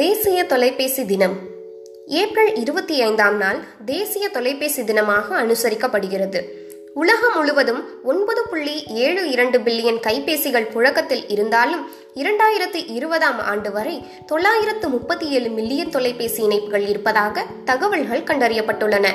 தேசிய தொலைபேசி தினம். ஏப்ரல் இருபத்தி ஐந்தாம் நாள் தேசிய தொலைபேசி தினமாக அனுசரிக்கப்படுகிறது. உலகம் முழுவதும் ஒன்பது புள்ளி ஏழு இரண்டு பில்லியன் கைபேசிகள் புழக்கத்தில் இருந்தாலும் இரண்டாயிரத்து இருபதாம் ஆண்டு வரை தொள்ளாயிரத்து முப்பத்தி ஏழு மில்லியன் தொலைபேசி இணைப்புகள் இருப்பதாக தகவல்கள் கண்டறியப்பட்டுள்ளன.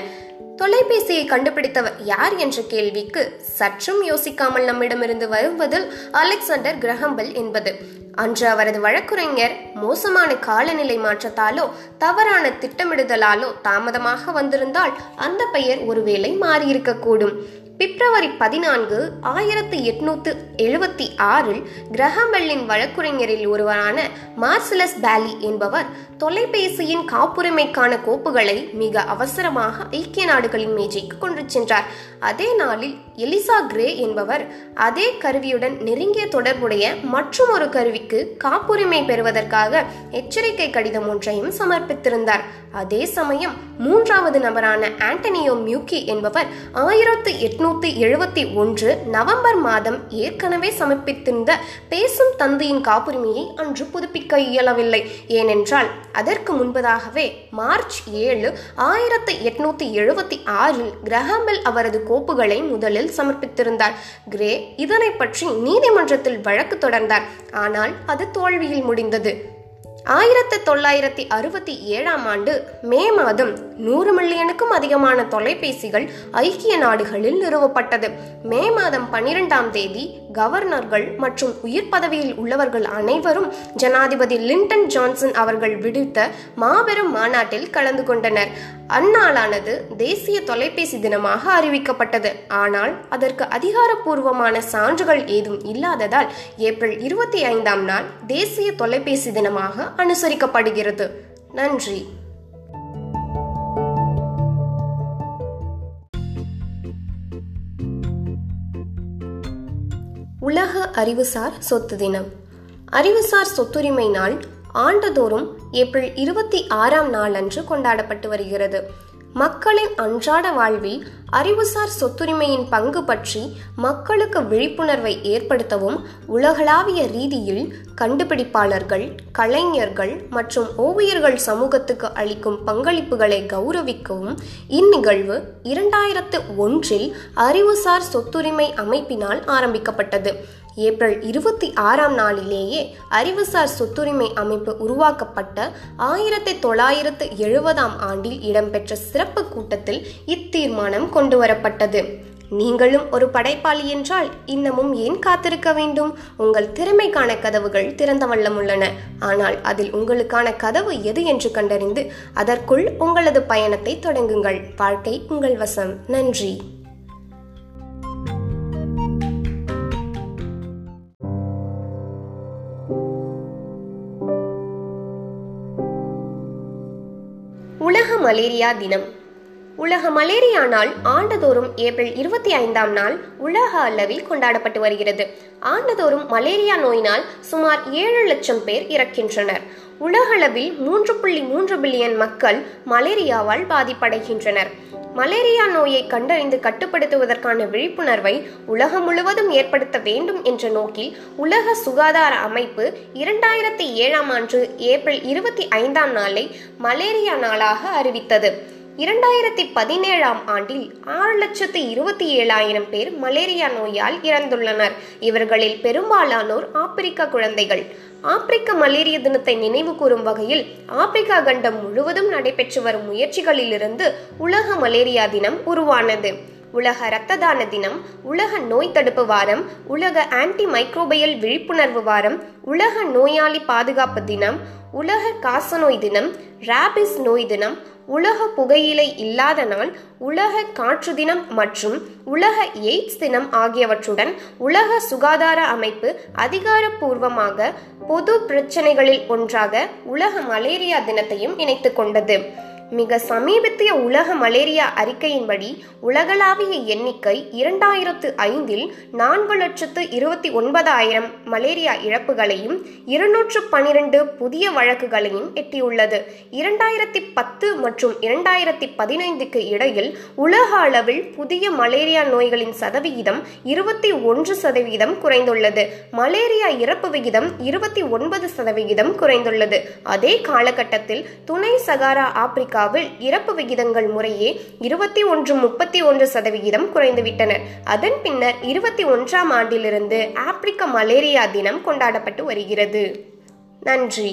தொலைபேசியை கண்டுபிடித்தவர் யார் என்ற கேள்விக்கு சற்றும் யோசிக்காமல் நம்மிடமிருந்து வருவதில் அலெக்சாண்டர் கிரஹம்பெல் என்பது அன்று அவரது வழக்குரைஞர் மோசமான காலநிலை மாற்றத்தாலோ தவறான திட்டமிடுதலாலோ தாமதமாக வந்திருந்தால் அந்த பெயர் ஒருவேளை மாறியிருக்கக்கூடும். பிப்ரவரி பதினான்கு ஆயிரத்தி எட்நூத்து எழுபத்தி ஆறில் கிரஹமெல்லின் வழக்குரைஞரில் ஒருவரான மார்சலஸ் பேலி என்பவர் தொலைபேசியின் காப்புரிமைக்கான கோப்புகளை மிக அவசரமாக ஐக்கிய நாடுகளின் மேஜைக்கு கொண்டு சென்றார். அதே நாளில் எலிசா கிரே என்பவர் அதே கருவியுடன் நெருங்கிய தொடர்புடைய மற்றும் ஒரு கருவிக்கு காப்புரிமை பெறுவதற்காக எச்சரிக்கை கடிதம் ஒன்றையும் சமர்ப்பித்திருந்தார். அதே சமயம் மூன்றாவது நபரான ஆண்டனியோ மியூக்கி என்பவர் ஆயிரத்து எட்நூத்தி எழுபத்தி ஒன்று நவம்பர் மாதம் ஏற்கனவே சமர்ப்பித்திருந்த பேசும் தந்தையின் காப்புரிமையை அன்று புதுப்பிக்க இயலவில்லை. ஏனென்றால் அதற்கு முன்பதாகவே மார்ச் ஏழு ஆயிரத்தி எட்நூத்தி எழுபத்தி ஆறில் கிரஹாம்பெல் அவரது கோப்புகளை முதலில் சமர்ப்பித்திருந்தார். கிரே இதனை பற்றி நீதிமன்றத்தில் வழக்கு தொடர்ந்தார். ஆனால் அது தோல்வியில் முடிந்தது. ஆயிரத்தி தொள்ளாயிரத்தி அறுபத்தி ஏழாம் ஆண்டு மே மாதம் நூறு மில்லியனுக்கும் அதிகமான தொலைபேசிகள் ஐக்கிய நாடுகளில் நிறுவப்பட்டது. மே மாதம் பன்னிரெண்டாம் தேதி கவர்னர்கள் மற்றும் உயிர் பதவியில் உள்ளவர்கள் அனைவரும் ஜனாதிபதி லிண்டன் ஜான்சன் அவர்கள் விடுத்த மாபெரும் மாநாட்டில் கலந்து கொண்டனர். அந்நாளானது தேசிய தொலைபேசி தினமாக அறிவிக்கப்பட்டது. ஆனால் அதற்கு அதிகாரப்பூர்வமான சான்றுகள் ஏதும் இல்லாததால் ஏப்ரல் இருபத்தி ஐந்தாம் நாள் தேசிய தொலைபேசி தினமாக அனுசரிக்கப்படுகிறது. நன்றி. உலக அறிவுசார் சொத்து தினம். அறிவுசார் சொத்துரிமை நாள் ஆண்டுதோறும் ஏப்ரல் இருபத்தி ஆறாம் நாள் அன்று கொண்டாடப்பட்டு வருகிறது. மக்களின் அன்றாட வாழ்வில் அறிவுசார் சொத்துரிமையின் பங்கு பற்றி மக்களுக்கு விழிப்புணர்வை ஏற்படுத்தவும் உலகளாவிய ரீதியில் கண்டுபிடிப்பாளர்கள் கலைஞர்கள் மற்றும் ஓவியர்கள் சமூகத்துக்கு அளிக்கும் பங்களிப்புகளை கௌரவிக்கவும் இந்நிகழ்வு இரண்டாயிரத்து ஒன்றில் அறிவுசார் சொத்துரிமை அமைப்பினால் ஆரம்பிக்கப்பட்டது. ஏப்ரல் இருபத்தி ஆறாம் நாளிலேயே அறிவுசார் சொத்துரிமை அமைப்பு உருவாக்கப்பட்ட ஆயிரத்தி தொள்ளாயிரத்து எழுபதாம் ஆண்டில் இடம்பெற்ற சிறப்பு கூட்டத்தில் இத்தீர்மானம் கொண்டுவரப்பட்டது நீங்களும் ஒரு படைப்பாளி என்றால் இன்னமும் ஏன் காத்திருக்க வேண்டும்? உங்கள் திறமைக்கான கதவுகள் திறந்த வண்ணம் உள்ளன. ஆனால் அதில் உங்களுக்கான கதவு எது என்று கண்டறிந்து அதற்குள் உங்களது பயணத்தை தொடங்குங்கள். வாழ்க்கை உங்கள் வசம். நன்றி. உலக மலேரியா தினம். உலக மலேரியா நாள் ஆண்டுதோறும் ஏப்ரல் இருபத்தி ஐந்தாம் நாள் உலக அளவில் கொண்டாடப்பட்டு வருகிறது. ஆண்டுதோறும் மலேரியா நோயினால் சுமார் ஏழு லட்சம் பேர் இறக்கின்றனர். உலகளவில் மூன்று புள்ளி மூன்று பில்லியன் மக்கள் மலேரியாவால் பாதிப்படைகின்றனர். மலேரியா நோயை கண்டறிந்து கட்டுப்படுத்துவதற்கான விழிப்புணர்வை உலகம் முழுவதும் ஏற்படுத்த வேண்டும் என்ற நோக்கில் உலக சுகாதார அமைப்பு இரண்டாயிரத்தி ஏழாம் ஆண்டு ஏப்ரல் இருபத்தி ஐந்தாம் நாளை மலேரியா நாளாக அறிவித்தது. இரண்டாயிரத்தி பதினேழாம் ஆண்டில் ஆறு லட்சத்து இருபத்தி ஏழாயிரம் பேர் மலேரியா நோயால் இறந்துள்ளனர். இவர்களில் பெரும்பாலானோர் ஆப்பிரிக்க குழந்தைகள். ஆப்பிரிக்க மலேரியா தினத்தை நினைவு கூறும் வகையில் ஆப்பிரிக்கா கண்டம் முழுவதும் நடைபெற்று வரும் முயற்சிகளிலிருந்து உலக மலேரியா தினம் உருவானது. உலக இரத்த தான தினம் உலக நோய் தடுப்பு வாரம் உலக ஆன்டி மைக்ரோபியல் விழிப்புணர்வு வாரம் உலக நோயாளி பாதுகாப்பு தினம் உலக காசநோய் தினம் ராபிஸ் நோய் தினம் உலக புகையிலை இல்லாத நாள் உலக காற்று தினம் மற்றும் உலக எய்ட்ஸ் தினம் ஆகியவற்றுடன் உலக சுகாதார அமைப்பு அதிகாரப்பூர்வமாக பொது பிரச்சனைகளில் ஒன்றாக உலக மலேரியா தினத்தையும் இணைத்து கொண்டது. மிக சமீபத்திய உலக மலேரியா அறிக்கையின்படி உலகளாவிய எண்ணிக்கை இரண்டாயிரத்து ஐந்தில் நான்கு லட்சத்து இருபத்தி ஒன்பதாயிரம் மலேரியா இழப்புகளையும் இருநூற்று பனிரெண்டு புதிய வழக்குகளையும் எட்டியுள்ளது. இரண்டாயிரத்தி பத்து மற்றும் இரண்டாயிரத்தி பதினைந்துக்கு இடையில் உலக அளவில் புதிய மலேரியா நோய்களின் சதவிகிதம் இருபத்தி ஒன்று சதவிகிதம் குறைந்துள்ளது. மலேரியா இறப்பு விகிதம் இருபத்தி ஒன்பது சதவிகிதம் குறைந்துள்ளது. அதே காலகட்டத்தில் துணை சகாரா ஆப்பிரிக்கா அமெரிக்காவில் இறப்பு விகிதங்கள் முறையே இருபத்தி ஒன்று முப்பத்தி ஒன்று சதவிகிதம் குறைந்துவிட்டன. அதன் பின்னர் இருபத்தி ஒன்றாம் ஆண்டிலிருந்து ஆப்பிரிக்க மலேரியா தினம் கொண்டாடப்பட்டு வருகிறது. நன்றி.